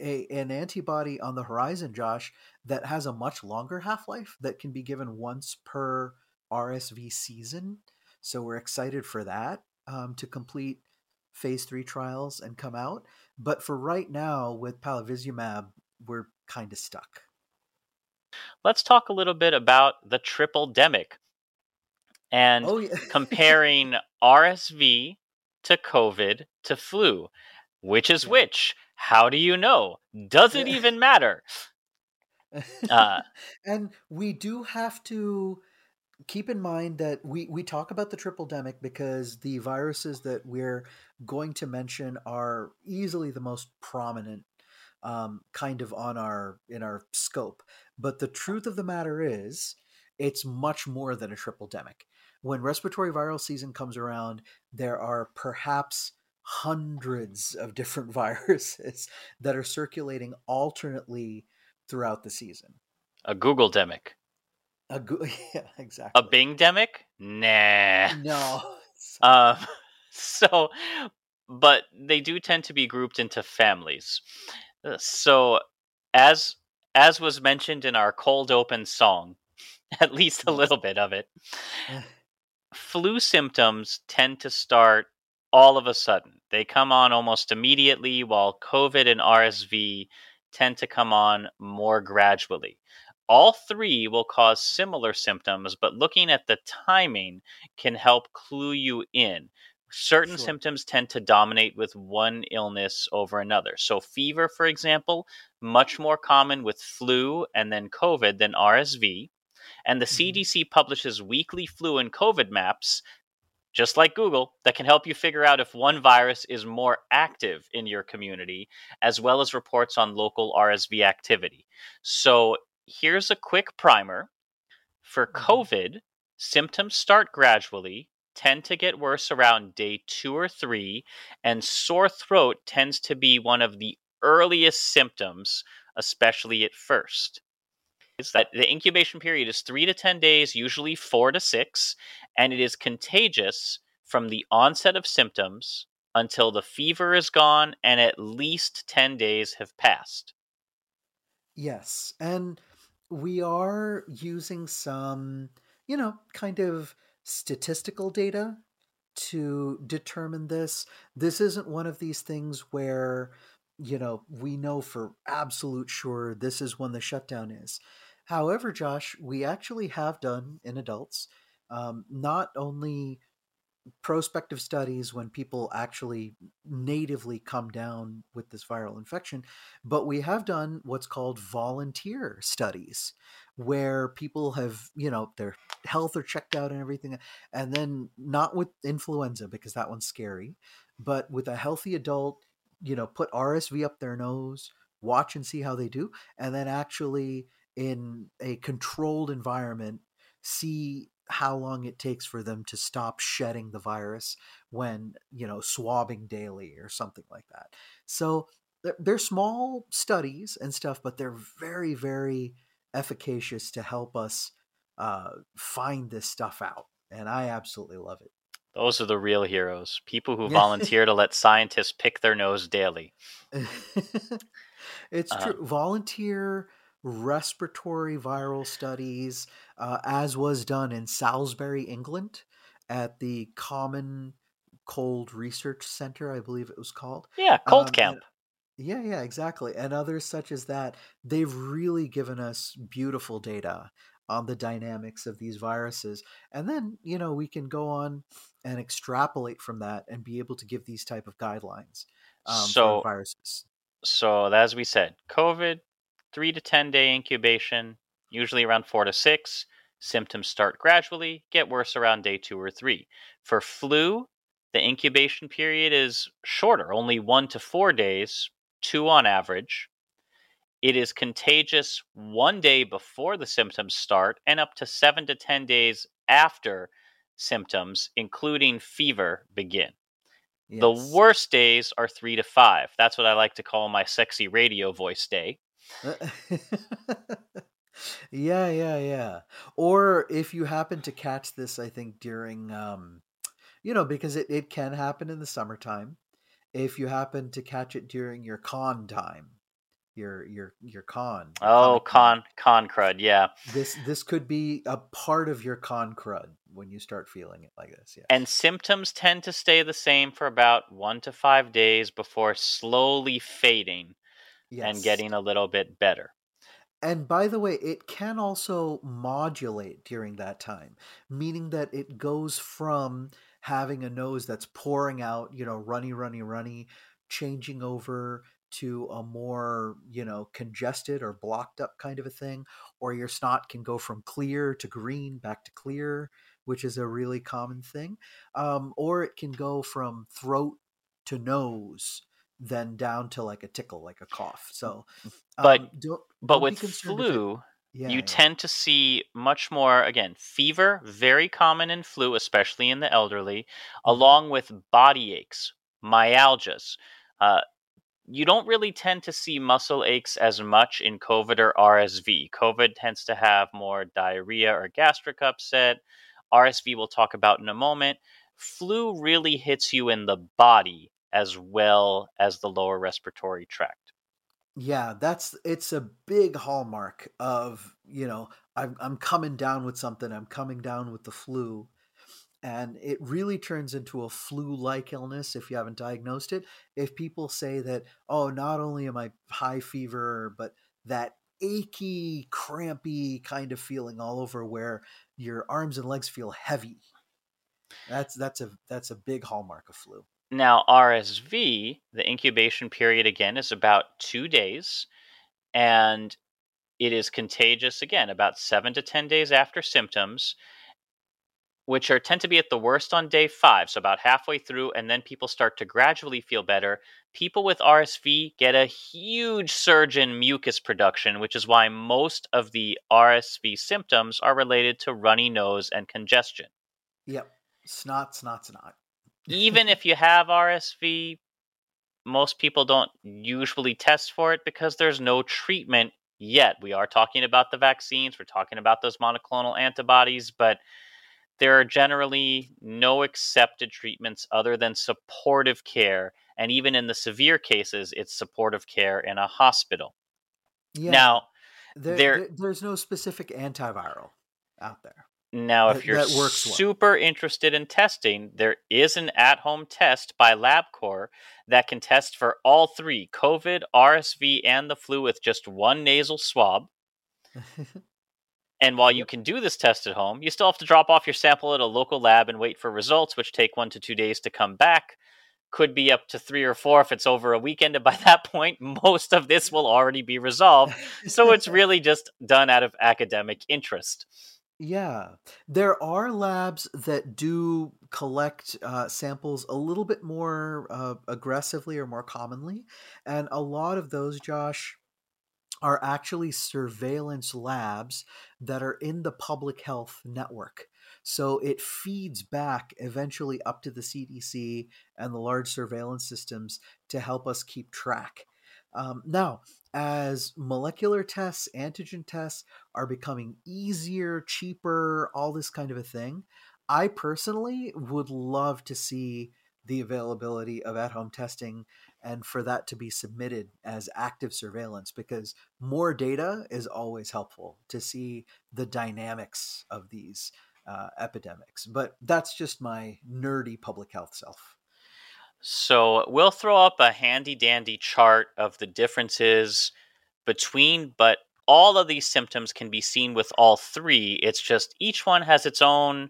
a, an antibody on the horizon, Josh, that has a much longer half life that can be given once per RSV season. So we're excited for that um, to complete phase three trials and come out. But for right now, with palivizumab, we're kind of stuck. Let's talk a little bit about the triple demic and Oh yeah, comparing RSV to COVID to flu. Which is Yeah. which? How do you know? Does it Yeah. even matter? Uh, and we do have to keep in mind that we, we talk about the triple demic because the viruses that we're going to mention are easily the most prominent um, kind of on our in our scope but the truth of the matter is it's much more than a triple demic. When respiratory viral season comes around, there are perhaps hundreds of different viruses that are circulating alternately throughout the season. A Google demic. A go- yeah, exactly. A Bing demic? Nah. No. Um, so, but they do tend to be grouped into families. Uh, So, as as was mentioned in our cold open song, at least a little bit of it, flu symptoms tend to start all of a sudden. They come on almost immediately, while COVID and RSV tend to come on more gradually. All three will cause similar symptoms, but looking at the timing can help clue you in. Certain Sure. symptoms tend to dominate with one illness over another. So, fever, for example, much more common with flu and then COVID than RSV. And the Mhm. CDC publishes weekly flu and COVID maps, just like Google, that can help you figure out if one virus is more active in your community, as well as reports on local RSV activity. So, here's a quick primer. For Mhm. COVID, symptoms start gradually, tend to get worse around day two or three, and sore throat tends to be one of the earliest symptoms, especially at first. Is that the incubation period is three to 10 days, usually four to six, and it is contagious from the onset of symptoms until the fever is gone and at least 10 days have passed. Yes. And we are using some, you know, kind of statistical data to determine this. This isn't one of these things where, you know, we know for absolute sure this is when the shutdown is. However, Josh, we actually have done in adults um, not only prospective studies when people actually natively come down with this viral infection, but we have done what's called volunteer studies where people have, you know, their health are checked out and everything, and then not with influenza because that one's scary, but with a healthy adult, you know, put RSV up their nose, watch and see how they do, and then actually in a controlled environment see how long it takes for them to stop shedding the virus when you know swabbing daily or something like that so they're, small studies and stuff but they're very very efficacious to help us uh, find this stuff out and i absolutely love it Those are the real heroes. People who volunteer to let scientists pick their nose daily. it's Uh, true. Volunteer respiratory viral studies, uh, as was done in Salisbury, England, at the Common Cold Research Center, I believe it was called. Yeah, cold Um, camp. and- yeah, yeah, exactly. And others such as that. They've really given us beautiful data on the dynamics of these viruses. And then, you know, we can go on and extrapolate from that and be able to give these type of guidelines um, So- for viruses. So, as we said, COVID, three to 10 day incubation, usually around four to six. Symptoms start gradually, get worse around day two or three. For flu, the incubation period is shorter, only one to four days, two on average. It is contagious one day before the symptoms start and up to seven to 10 days after symptoms, including fever, begin. The worst days are three to five. That's what I like to call my sexy radio voice day. yeah, yeah, yeah. Or if you happen to catch this, I think during, um, you know, because it, it can happen in the summertime. If you happen to catch it during your con time, your your your con. Oh, con con crud, yeah. This this could be a part of your con crud when you start feeling it like this. Yeah. And symptoms tend to stay the same for about one to five days before slowly fading and getting a little bit better. And by the way, it can also modulate during that time, meaning that it goes from having a nose that's pouring out, you know, runny, runny, runny, changing over to a more, you know, congested or blocked up kind of a thing. Or your snot can go from clear to green back to clear, which is a really common thing. Um, or it can go from throat to nose, then down to like a tickle, like a cough. So, But- um, don't, But don't with flu, Yeah, you yeah. tend to see much more again fever very common in flu especially in the elderly Mm-hmm. along with body aches myalgias uh, you don't really tend to see muscle aches as much in covid or rsv covid tends to have more diarrhea or gastric upset rsv we'll talk about in a moment flu really hits you in the body as well as the lower respiratory tract Yeah, that's it's a big hallmark of, you know, I'm I'm coming down with something, I'm coming down with the flu. And it really turns into a flu-like illness if you haven't diagnosed it. If people say that, oh, not only am I high fever, but that achy, crampy kind of feeling all over where your arms and legs feel heavy. That's that's a that's a big hallmark of flu. Now, RSV, the incubation period again is about two days, and it is contagious again about seven to 10 days after symptoms, which are tend to be at the worst on day five, so about halfway through, and then people start to gradually feel better. People with RSV get a huge surge in mucus production, which is why most of the RSV symptoms are related to runny nose and congestion. Yep. Snot, snot, snot. Even if you have RSV, most people don't usually test for it because there's no treatment yet. We are talking about the vaccines, we're talking about those monoclonal antibodies, but there are generally no accepted treatments other than supportive care. And even in the severe cases, it's supportive care in a hospital. Yeah. Now, there, there- there- there's no specific antiviral out there. Now, if That- you're that works well. super interested in testing, there is an at home test by LabCorp that can test for all three COVID, RSV, and the flu with just one nasal swab. And while you can do this test at home, you still have to drop off your sample at a local lab and wait for results, which take one to two days to come back. Could be up to three or four if it's over a weekend. And by that point, most of this will already be resolved. So it's really just done out of academic interest. Yeah, there are labs that do collect uh, samples a little bit more uh, aggressively or more commonly. And a lot of those, Josh, are actually surveillance labs that are in the public health network. So it feeds back eventually up to the CDC and the large surveillance systems to help us keep track. Um, now, as molecular tests, antigen tests are becoming easier, cheaper, all this kind of a thing, I personally would love to see the availability of at home testing and for that to be submitted as active surveillance because more data is always helpful to see the dynamics of these uh, epidemics. But that's just my nerdy public health self. So we'll throw up a handy dandy chart of the differences between, but all of these symptoms can be seen with all three. It's just each one has its own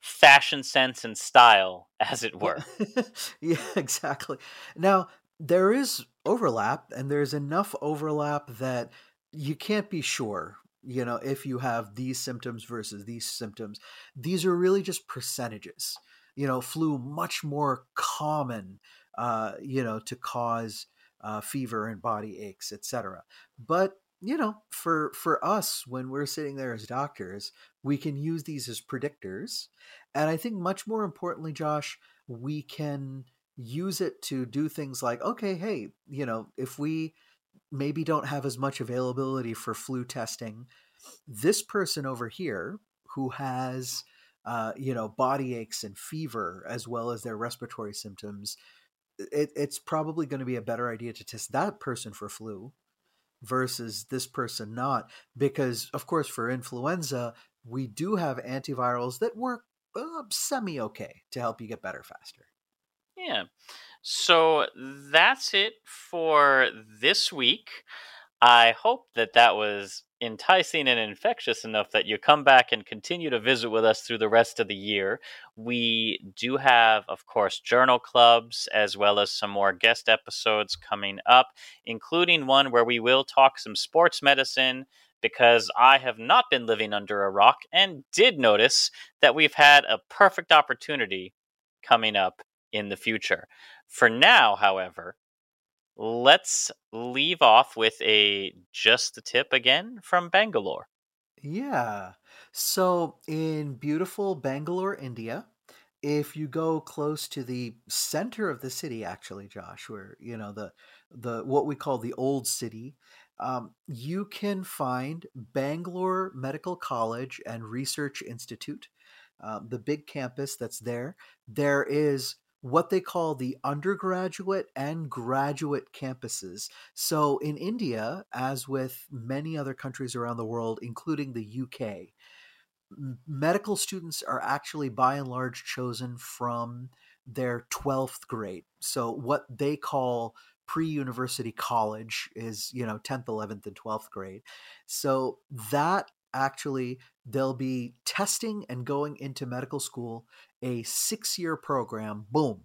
fashion sense and style, as it were. yeah, exactly. Now, there is overlap, and there's enough overlap that you can't be sure, you know, if you have these symptoms versus these symptoms. These are really just percentages. You know, flu much more common, uh, you know, to cause uh, fever and body aches, etc. But you know, for for us, when we're sitting there as doctors, we can use these as predictors, and I think much more importantly, Josh, we can use it to do things like, okay, hey, you know, if we maybe don't have as much availability for flu testing, this person over here who has uh, you know, body aches and fever, as well as their respiratory symptoms, it, it's probably going to be a better idea to test that person for flu versus this person not. Because, of course, for influenza, we do have antivirals that work uh, semi okay to help you get better faster. Yeah. So that's it for this week. I hope that that was enticing and infectious enough that you come back and continue to visit with us through the rest of the year. We do have, of course, journal clubs as well as some more guest episodes coming up, including one where we will talk some sports medicine because I have not been living under a rock and did notice that we've had a perfect opportunity coming up in the future. For now, however, let's leave off with a just the tip again from Bangalore. Yeah. So in beautiful Bangalore, India, if you go close to the center of the city, actually, Josh, where you know the the what we call the old city, um, you can find Bangalore Medical College and Research Institute, um, the big campus that's there. There is what they call the undergraduate and graduate campuses. So in India, as with many other countries around the world, including the UK, medical students are actually by and large chosen from their 12th grade. So what they call pre-university college is, you know, 10th, 11th and 12th grade. So that actually they'll be testing and going into medical school a 6-year program, boom,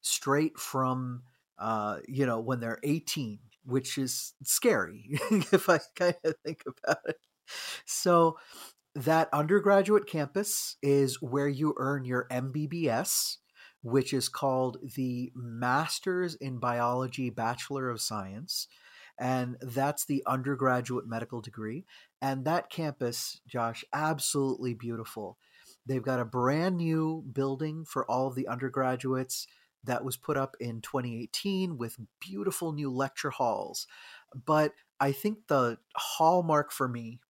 straight from uh, you know, when they're 18, which is scary if I kind of think about it. So that undergraduate campus is where you earn your MBBS, which is called the Masters in Biology Bachelor of Science. And that's the undergraduate medical degree. And that campus, Josh, absolutely beautiful. They've got a brand new building for all of the undergraduates that was put up in 2018 with beautiful new lecture halls. But I think the hallmark for me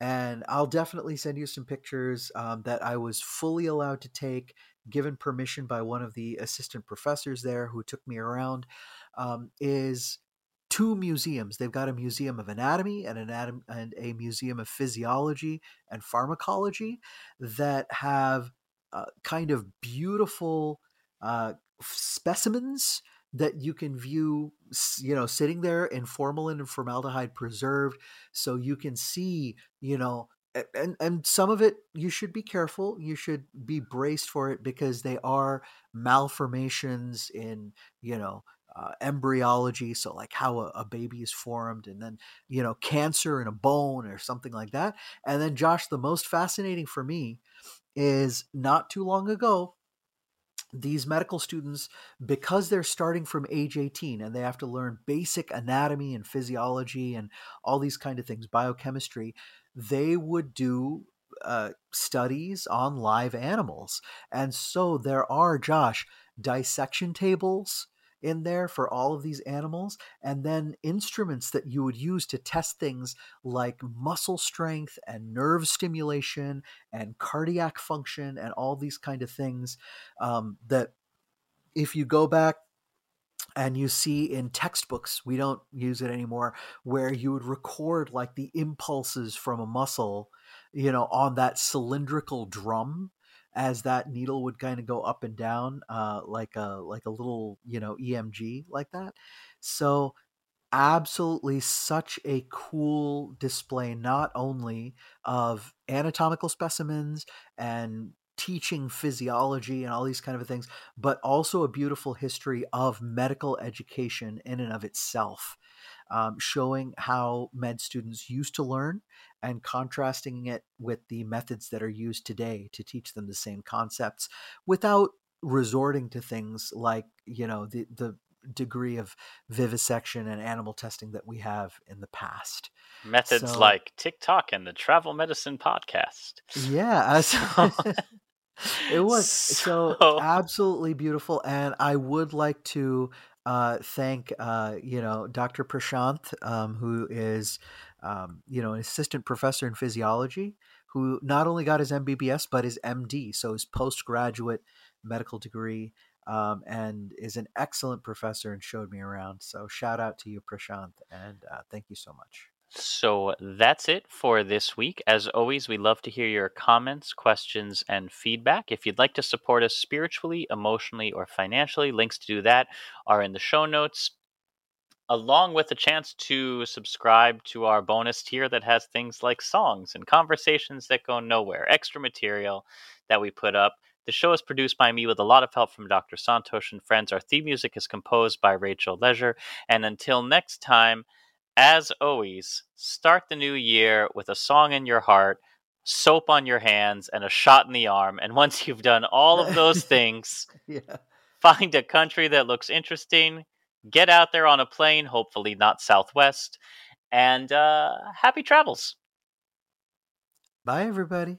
and I'll definitely send you some pictures um, that I was fully allowed to take, given permission by one of the assistant professors there who took me around. Um, is two museums. They've got a museum of anatomy and an and a museum of physiology and pharmacology that have uh, kind of beautiful uh, specimens that you can view you know sitting there in formalin and formaldehyde preserved so you can see you know and and some of it you should be careful you should be braced for it because they are malformations in you know uh, embryology so like how a, a baby is formed and then you know cancer in a bone or something like that and then josh the most fascinating for me is not too long ago these medical students, because they're starting from age 18 and they have to learn basic anatomy and physiology and all these kind of things, biochemistry, they would do uh, studies on live animals. And so there are, Josh, dissection tables in there for all of these animals, and then instruments that you would use to test things like muscle strength and nerve stimulation and cardiac function and all these kind of things um, that if you go back and you see in textbooks we don't use it anymore where you would record like the impulses from a muscle you know on that cylindrical drum as that needle would kind of go up and down uh, like a like a little you know EMG like that. So absolutely such a cool display not only of anatomical specimens and teaching physiology and all these kind of things but also a beautiful history of medical education in and of itself um, showing how med students used to learn and contrasting it with the methods that are used today to teach them the same concepts without resorting to things like you know the the degree of vivisection and animal testing that we have in the past. Methods so, like TikTok and the Travel Medicine podcast. Yeah. So, it was so, so absolutely beautiful. And I would like to uh, thank uh, you know Dr. Prashanth, um, who is um, you know an assistant professor in physiology, who not only got his MBBS but his MD, so his postgraduate medical degree, um, and is an excellent professor and showed me around. So shout out to you, Prashanth, and uh, thank you so much. So that's it for this week. As always, we love to hear your comments, questions, and feedback. If you'd like to support us spiritually, emotionally, or financially, links to do that are in the show notes, along with a chance to subscribe to our bonus tier that has things like songs and conversations that go nowhere, extra material that we put up. The show is produced by me with a lot of help from Dr. Santosh and friends. Our theme music is composed by Rachel Leisure. And until next time, as always, start the new year with a song in your heart, soap on your hands, and a shot in the arm. And once you've done all of those things, yeah. find a country that looks interesting, Get out there on a plane, hopefully not Southwest, and uh, happy travels. Bye, everybody.